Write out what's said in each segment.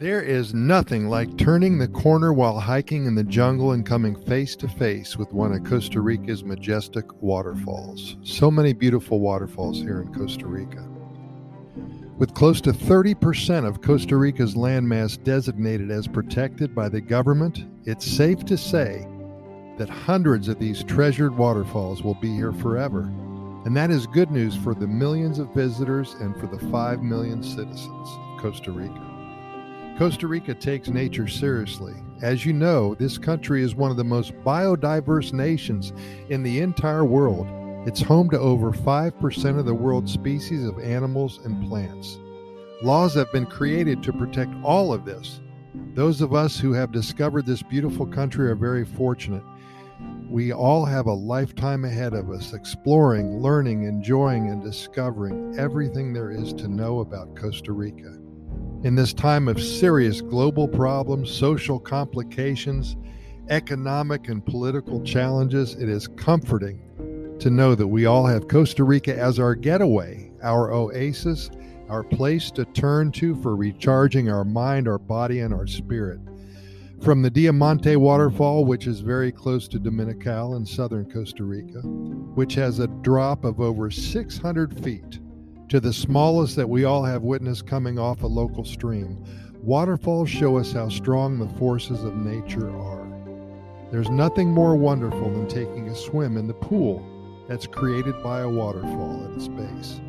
There is nothing like turning the corner while hiking in the jungle and coming face to face with one of Costa Rica's majestic waterfalls. So many beautiful waterfalls here in Costa Rica. With close to 30% of Costa Rica's landmass designated as protected by the government, it's safe to say that hundreds of these treasured waterfalls will be here forever. And that is good news for the millions of visitors and for the 5 million citizens of Costa Rica. Costa Rica takes nature seriously. As you know, this country is one of the most biodiverse nations in the entire world. It's home to over 5% of the world's species of animals and plants. Laws have been created to protect all of this. Those of us who have discovered this beautiful country are very fortunate. We all have a lifetime ahead of us exploring, learning, enjoying, and discovering everything there is to know about Costa Rica. In this time of serious global problems, social complications, economic and political challenges, it is comforting to know that we all have Costa Rica as our getaway, our oasis, our place to turn to for recharging our mind, our body, and our spirit. From the Diamante waterfall, which is very close to Dominical in southern Costa Rica, which has a drop of over 600 feet to the smallest that we all have witnessed coming off a local stream, waterfalls show us how strong the forces of nature are. There's nothing more wonderful than taking a swim in the pool that's created by a waterfall at its base.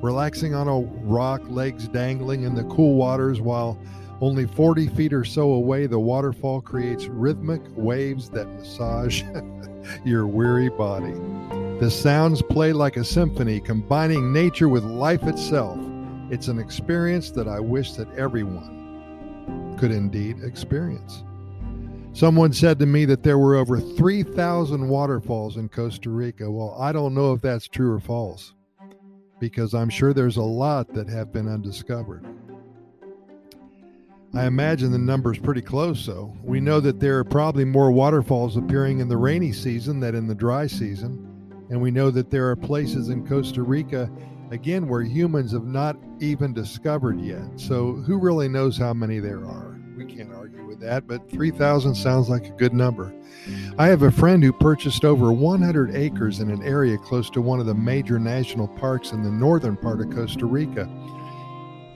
Relaxing on a rock, legs dangling in the cool waters while only 40 feet or so away, the waterfall creates rhythmic waves that massage your weary body. The sounds play like a symphony, combining nature with life itself. It's an experience that I wish that everyone could indeed experience. Someone said to me that there were over 3,000 waterfalls in Costa Rica. Well, I don't know if that's true or false because I'm sure there's a lot that have been undiscovered. I imagine the number's pretty close, though. We know that there are probably more waterfalls appearing in the rainy season than in the dry season. And we know that there are places in Costa Rica, again, where humans have not even discovered yet. So who really knows how many there are? We can't argue with that, but 3,000 sounds like a good number. I have a friend who purchased over 100 acres in an area close to one of the major national parks in the northern part of Costa Rica.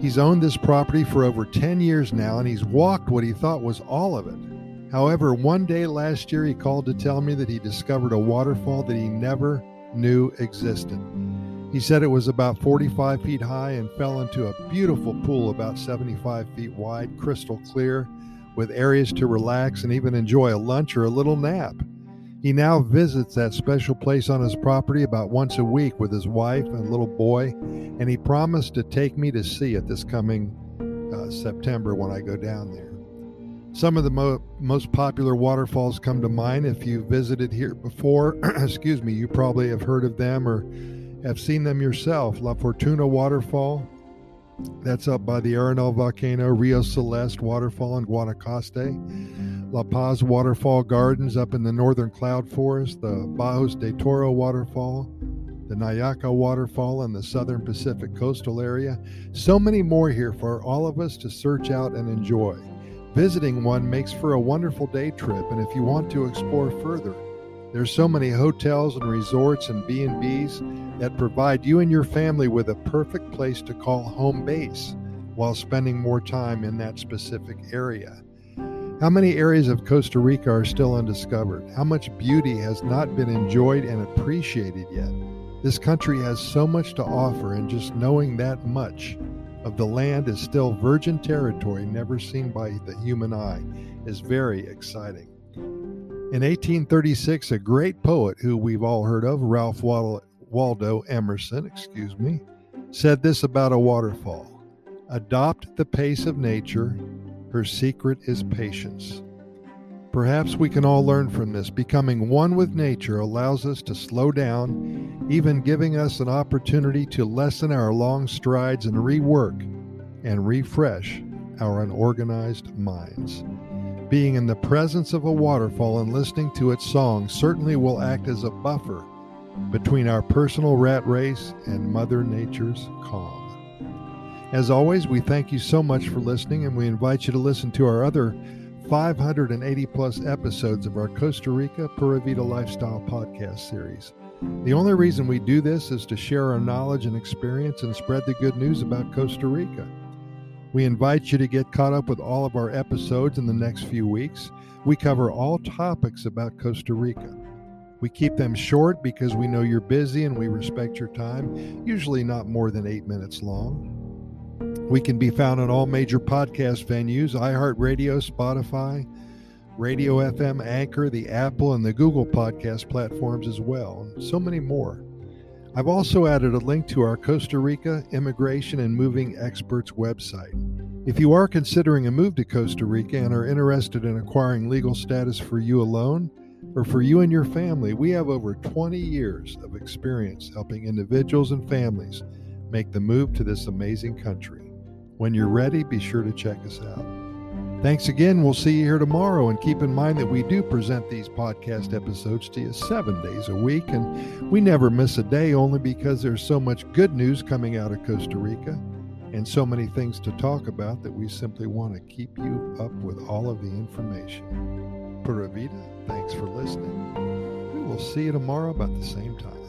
He's owned this property for over 10 years now, and he's walked what he thought was all of it. However, one day last year, he called to tell me that he discovered a waterfall that he never knew existed. He said it was about 45 feet high and fell into a beautiful pool about 75 feet wide, crystal clear, with areas to relax and even enjoy a lunch or a little nap. He now visits that special place on his property about once a week with his wife and little boy, and he promised to take me to see it this coming uh, September when I go down there. Some of the mo- most popular waterfalls come to mind. If you've visited here before, excuse me, you probably have heard of them or have seen them yourself. La Fortuna Waterfall, that's up by the Arenal volcano, Rio Celeste Waterfall in Guanacaste, La Paz Waterfall Gardens up in the northern cloud forest, the Bajos de Toro Waterfall, the Nauyaca Waterfall in the southern Pacific coastal area. So many more here for all of us to search out and enjoy. Visiting one makes for a wonderful day trip, and if you want to explore further, there's so many hotels and resorts and B&Bs that provide you and your family with a perfect place to call home base while spending more time in that specific area. How many areas of Costa Rica are still undiscovered? How much beauty has not been enjoyed and appreciated yet? This country has so much to offer, and just knowing that much of the land is still virgin territory never seen by the human eye is very exciting. In 1836, a great poet who we've all heard of, Ralph Waldo Emerson, excuse me, said this about a waterfall Adopt the pace of nature, her secret is patience. Perhaps we can all learn from this. Becoming one with nature allows us to slow down, even giving us an opportunity to lessen our long strides and rework and refresh our unorganized minds. Being in the presence of a waterfall and listening to its song certainly will act as a buffer between our personal rat race and Mother Nature's calm. As always, we thank you so much for listening, and we invite you to listen to our other 580 plus episodes of our Costa Rica Pura Vida Lifestyle podcast series. The only reason we do this is to share our knowledge and experience and spread the good news about Costa Rica. We invite you to get caught up with all of our episodes in the next few weeks. We cover all topics about Costa Rica. We keep them short because we know you're busy and we respect your time, usually not more than eight minutes long. We can be found on all major podcast venues iHeartRadio, Spotify, Radio FM, Anchor, the Apple, and the Google podcast platforms as well, and so many more. I've also added a link to our Costa Rica Immigration and Moving Experts website. If you are considering a move to Costa Rica and are interested in acquiring legal status for you alone or for you and your family, we have over 20 years of experience helping individuals and families make the move to this amazing country. When you're ready, be sure to check us out. Thanks again. We'll see you here tomorrow. And keep in mind that we do present these podcast episodes to you seven days a week. And we never miss a day only because there's so much good news coming out of Costa Rica and so many things to talk about that we simply want to keep you up with all of the information. Pura Vida, thanks for listening. We will see you tomorrow about the same time.